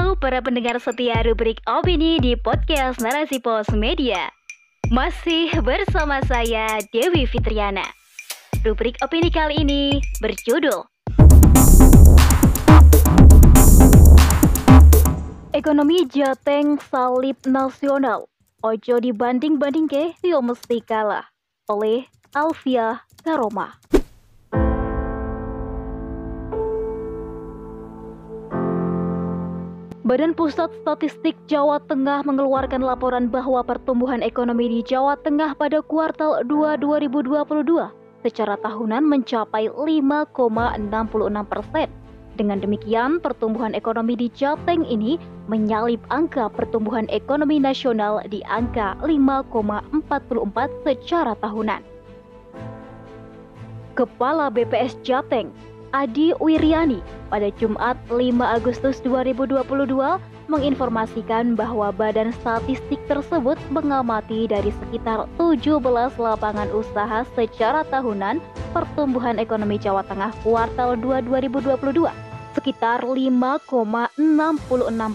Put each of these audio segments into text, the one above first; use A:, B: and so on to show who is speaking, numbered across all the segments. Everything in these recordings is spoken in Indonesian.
A: Halo para pendengar setia rubrik opini di podcast Narasi Pos Media. Masih bersama saya Dewi Fitriana. Rubrik opini kali ini berjudul Ekonomi Jateng Salib Nasional. Ojo dibanding-banding ke, yo mesti kalah. Oleh Alfia Karoma. Badan Pusat Statistik Jawa Tengah mengeluarkan laporan bahwa pertumbuhan ekonomi di Jawa Tengah pada kuartal 2 2022 secara tahunan mencapai 5,66 persen. Dengan demikian, pertumbuhan ekonomi di Jateng ini menyalip angka pertumbuhan ekonomi nasional di angka 5,44 secara tahunan. Kepala BPS Jateng, Adi Wiriani pada Jumat 5 Agustus 2022 menginformasikan bahwa badan statistik tersebut mengamati dari sekitar 17 lapangan usaha secara tahunan pertumbuhan ekonomi Jawa Tengah kuartal 2 2022 sekitar 5,66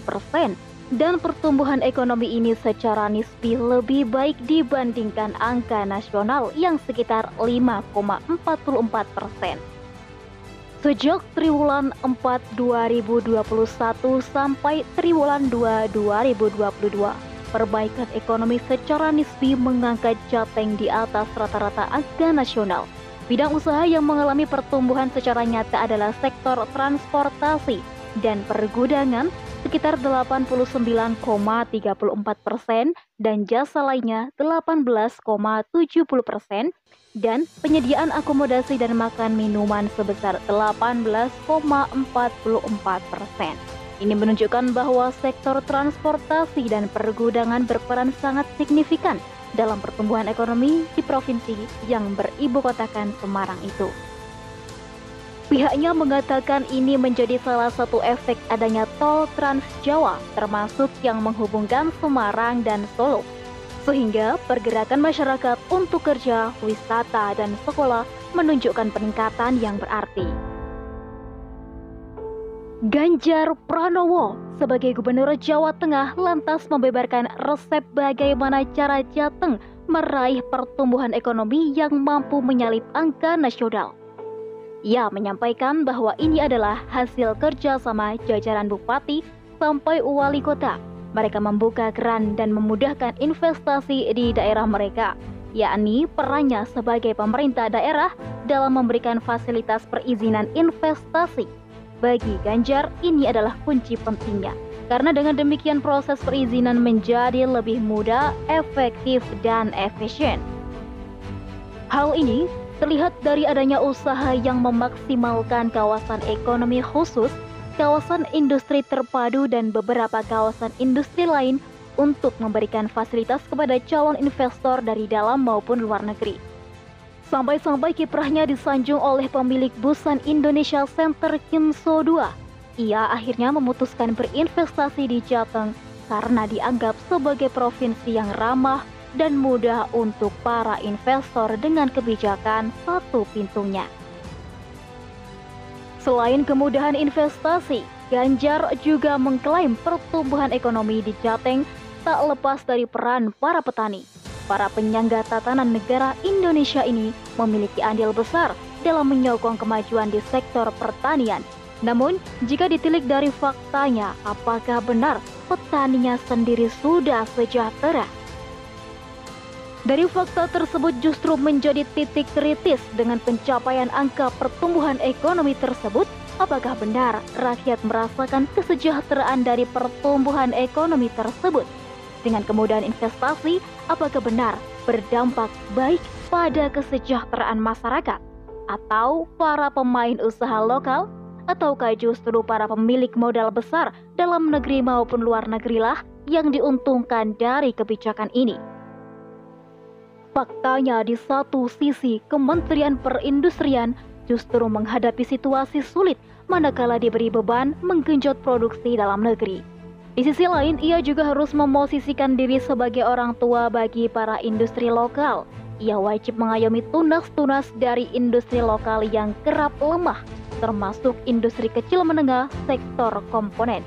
A: persen dan pertumbuhan ekonomi ini secara nisbi lebih baik dibandingkan angka nasional yang sekitar 5,44 persen. Sejak triwulan 4 2021 sampai triwulan 2 2022, perbaikan ekonomi secara nisbi mengangkat Jateng di atas rata-rata angka nasional. Bidang usaha yang mengalami pertumbuhan secara nyata adalah sektor transportasi dan pergudangan sekitar 89,34 persen dan jasa lainnya 18,70 persen dan penyediaan akomodasi dan makan minuman sebesar 18,44 persen. Ini menunjukkan bahwa sektor transportasi dan pergudangan berperan sangat signifikan dalam pertumbuhan ekonomi di provinsi yang beribu kotakan Semarang itu. Pihaknya mengatakan ini menjadi salah satu efek adanya tol Trans Jawa termasuk yang menghubungkan Semarang dan Solo sehingga pergerakan masyarakat untuk kerja, wisata, dan sekolah menunjukkan peningkatan yang berarti. Ganjar Pranowo sebagai Gubernur Jawa Tengah lantas membeberkan resep bagaimana cara Jateng meraih pertumbuhan ekonomi yang mampu menyalip angka nasional. Ia menyampaikan bahwa ini adalah hasil kerja sama jajaran bupati sampai wali kota mereka membuka keran dan memudahkan investasi di daerah mereka, yakni perannya sebagai pemerintah daerah dalam memberikan fasilitas perizinan investasi. Bagi Ganjar, ini adalah kunci pentingnya. Karena dengan demikian proses perizinan menjadi lebih mudah, efektif, dan efisien. Hal ini terlihat dari adanya usaha yang memaksimalkan kawasan ekonomi khusus kawasan industri terpadu dan beberapa kawasan industri lain untuk memberikan fasilitas kepada calon investor dari dalam maupun luar negeri. Sampai-sampai kiprahnya disanjung oleh pemilik Busan Indonesia Center Kim So 2. Ia akhirnya memutuskan berinvestasi di Jateng karena dianggap sebagai provinsi yang ramah dan mudah untuk para investor dengan kebijakan satu pintunya. Selain kemudahan investasi, Ganjar juga mengklaim pertumbuhan ekonomi di Jateng tak lepas dari peran para petani. Para penyangga tatanan negara Indonesia ini memiliki andil besar dalam menyokong kemajuan di sektor pertanian. Namun, jika ditilik dari faktanya, apakah benar petaninya sendiri sudah sejahtera? Dari fakta tersebut justru menjadi titik kritis dengan pencapaian angka pertumbuhan ekonomi tersebut. Apakah benar rakyat merasakan kesejahteraan dari pertumbuhan ekonomi tersebut? Dengan kemudahan investasi, apakah benar berdampak baik pada kesejahteraan masyarakat? Atau para pemain usaha lokal? Ataukah justru para pemilik modal besar dalam negeri maupun luar negeri lah yang diuntungkan dari kebijakan ini? Faktanya di satu sisi Kementerian Perindustrian justru menghadapi situasi sulit manakala diberi beban menggenjot produksi dalam negeri. Di sisi lain, ia juga harus memosisikan diri sebagai orang tua bagi para industri lokal. Ia wajib mengayomi tunas-tunas dari industri lokal yang kerap lemah, termasuk industri kecil menengah sektor komponen.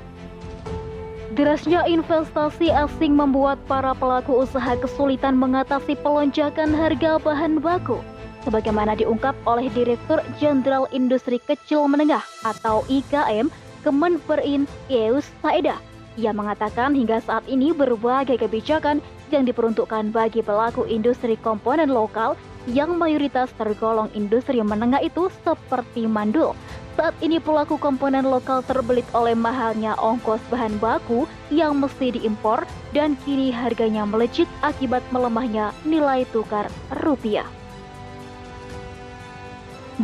A: Derasnya investasi asing membuat para pelaku usaha kesulitan mengatasi pelonjakan harga bahan baku. Sebagaimana diungkap oleh Direktur Jenderal Industri Kecil Menengah atau IKM Kemenperin Yeus Saedah. Ia mengatakan hingga saat ini berbagai kebijakan yang diperuntukkan bagi pelaku industri komponen lokal yang mayoritas tergolong industri menengah itu seperti mandul, saat ini pelaku komponen lokal terbelit oleh mahalnya ongkos bahan baku yang mesti diimpor dan kini harganya melejit akibat melemahnya nilai tukar rupiah.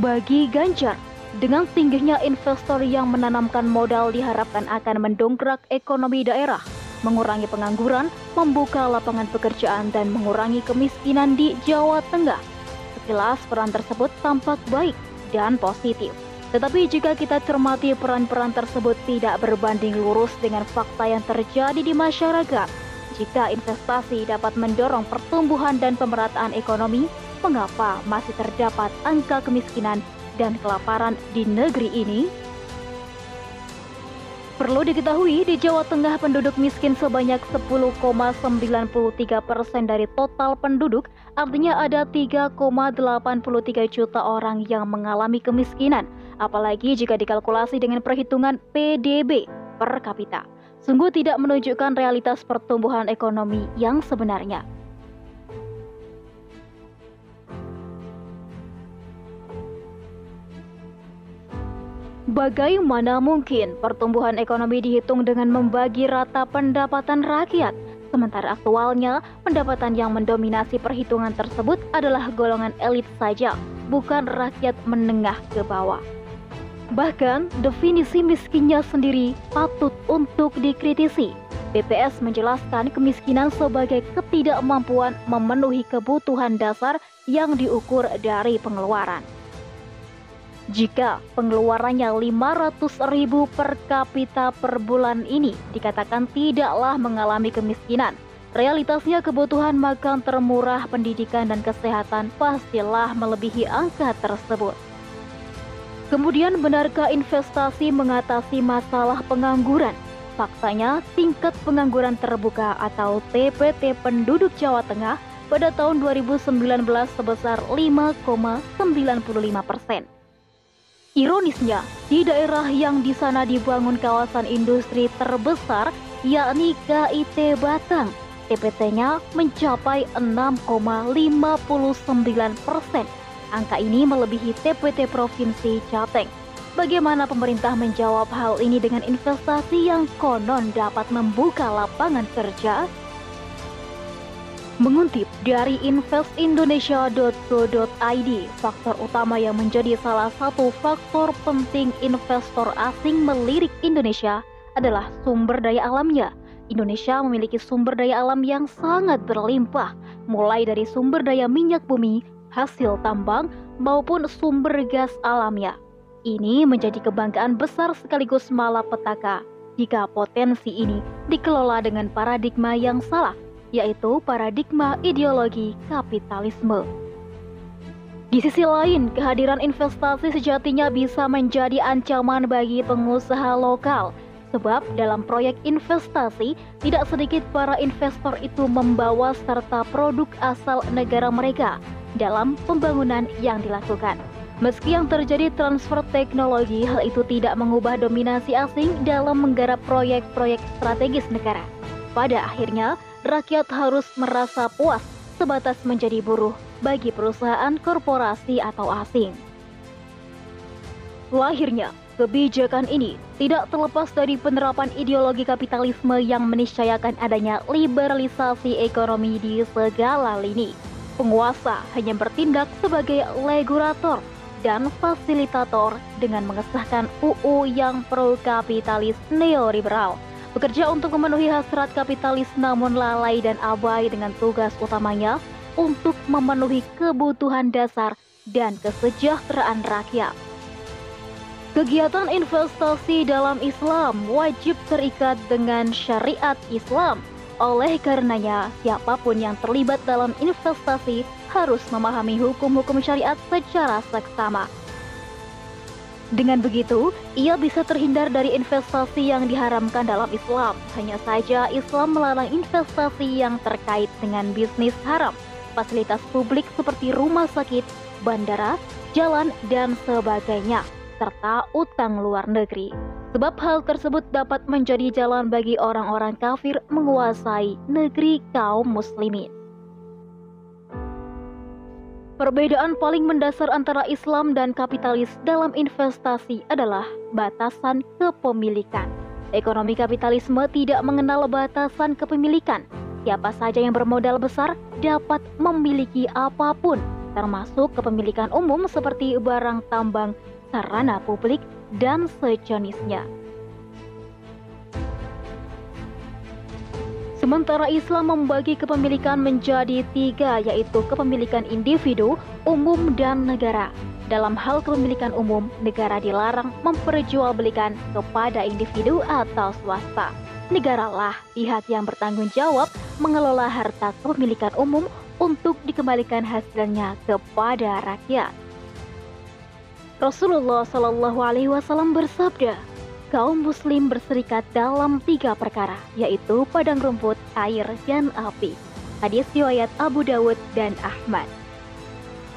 A: Bagi Ganjar, dengan tingginya investor yang menanamkan modal diharapkan akan mendongkrak ekonomi daerah, mengurangi pengangguran, membuka lapangan pekerjaan, dan mengurangi kemiskinan di Jawa Tengah. Sekilas peran tersebut tampak baik dan positif. Tetapi jika kita cermati peran-peran tersebut tidak berbanding lurus dengan fakta yang terjadi di masyarakat, jika investasi dapat mendorong pertumbuhan dan pemerataan ekonomi, mengapa masih terdapat angka kemiskinan dan kelaparan di negeri ini? Perlu diketahui, di Jawa Tengah penduduk miskin sebanyak 10,93 persen dari total penduduk, artinya ada 3,83 juta orang yang mengalami kemiskinan apalagi jika dikalkulasi dengan perhitungan PDB per kapita. Sungguh tidak menunjukkan realitas pertumbuhan ekonomi yang sebenarnya. Bagaimana mungkin pertumbuhan ekonomi dihitung dengan membagi rata pendapatan rakyat? Sementara aktualnya, pendapatan yang mendominasi perhitungan tersebut adalah golongan elit saja, bukan rakyat menengah ke bawah. Bahkan, definisi miskinnya sendiri patut untuk dikritisi. BPS menjelaskan kemiskinan sebagai ketidakmampuan memenuhi kebutuhan dasar yang diukur dari pengeluaran. Jika pengeluarannya 500 ribu per kapita per bulan ini dikatakan tidaklah mengalami kemiskinan, realitasnya kebutuhan makan termurah, pendidikan, dan kesehatan pastilah melebihi angka tersebut. Kemudian benarkah investasi mengatasi masalah pengangguran? Faktanya, tingkat pengangguran terbuka atau TPT penduduk Jawa Tengah pada tahun 2019 sebesar 5,95 persen. Ironisnya, di daerah yang di sana dibangun kawasan industri terbesar, yakni KIT Batang, TPT-nya mencapai 6,59 persen Angka ini melebihi TPT Provinsi Jateng. Bagaimana pemerintah menjawab hal ini dengan investasi yang konon dapat membuka lapangan kerja? Mengutip dari investindonesia.co.id, faktor utama yang menjadi salah satu faktor penting investor asing melirik Indonesia adalah sumber daya alamnya. Indonesia memiliki sumber daya alam yang sangat berlimpah, mulai dari sumber daya minyak bumi, hasil tambang maupun sumber gas alamnya. Ini menjadi kebanggaan besar sekaligus malapetaka jika potensi ini dikelola dengan paradigma yang salah, yaitu paradigma ideologi kapitalisme. Di sisi lain, kehadiran investasi sejatinya bisa menjadi ancaman bagi pengusaha lokal, sebab dalam proyek investasi tidak sedikit para investor itu membawa serta produk asal negara mereka dalam pembangunan yang dilakukan. Meski yang terjadi transfer teknologi, hal itu tidak mengubah dominasi asing dalam menggarap proyek-proyek strategis negara. Pada akhirnya, rakyat harus merasa puas sebatas menjadi buruh bagi perusahaan korporasi atau asing. Lahirnya, kebijakan ini tidak terlepas dari penerapan ideologi kapitalisme yang meniscayakan adanya liberalisasi ekonomi di segala lini penguasa hanya bertindak sebagai regulator dan fasilitator dengan mengesahkan UU yang pro-kapitalis neoliberal. Bekerja untuk memenuhi hasrat kapitalis namun lalai dan abai dengan tugas utamanya untuk memenuhi kebutuhan dasar dan kesejahteraan rakyat. Kegiatan investasi dalam Islam wajib terikat dengan syariat Islam oleh karenanya, siapa pun yang terlibat dalam investasi harus memahami hukum-hukum syariat secara seksama. Dengan begitu, ia bisa terhindar dari investasi yang diharamkan dalam Islam. Hanya saja Islam melarang investasi yang terkait dengan bisnis haram, fasilitas publik seperti rumah sakit, bandara, jalan, dan sebagainya, serta utang luar negeri. Sebab hal tersebut dapat menjadi jalan bagi orang-orang kafir menguasai negeri kaum muslimin. Perbedaan paling mendasar antara Islam dan kapitalis dalam investasi adalah batasan kepemilikan. Ekonomi kapitalisme tidak mengenal batasan kepemilikan. Siapa saja yang bermodal besar dapat memiliki apa pun, termasuk kepemilikan umum seperti barang tambang, sarana publik, dan sejenisnya. Sementara Islam membagi kepemilikan menjadi tiga, yaitu kepemilikan individu, umum, dan negara. Dalam hal kepemilikan umum, negara dilarang memperjualbelikan kepada individu atau swasta. Negaralah pihak yang bertanggung jawab mengelola harta kepemilikan umum untuk dikembalikan hasilnya kepada rakyat. Rasulullah Shallallahu Alaihi Wasallam bersabda, kaum muslim berserikat dalam tiga perkara, yaitu padang rumput, air, dan api. Hadis riwayat Abu Dawud dan Ahmad.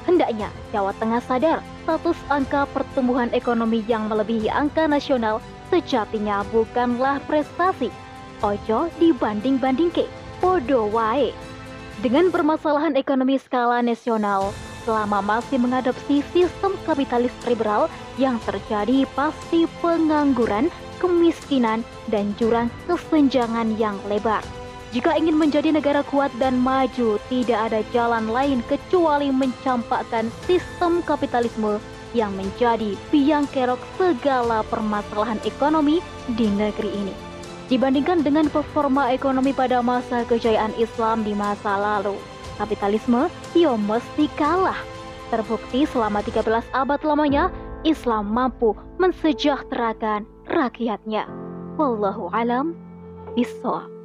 A: Hendaknya Jawa Tengah sadar status angka pertumbuhan ekonomi yang melebihi angka nasional sejatinya bukanlah prestasi. Ojo dibanding-banding ke, podo wae. Dengan permasalahan ekonomi skala nasional, selama masih mengadopsi sistem kapitalis liberal yang terjadi pasti pengangguran, kemiskinan, dan jurang kesenjangan yang lebar. Jika ingin menjadi negara kuat dan maju, tidak ada jalan lain kecuali mencampakkan sistem kapitalisme yang menjadi biang kerok segala permasalahan ekonomi di negeri ini. Dibandingkan dengan performa ekonomi pada masa kejayaan Islam di masa lalu, kapitalisme, yo mesti kalah. Terbukti selama 13 abad lamanya, Islam mampu mensejahterakan rakyatnya. Wallahu alam bisawab.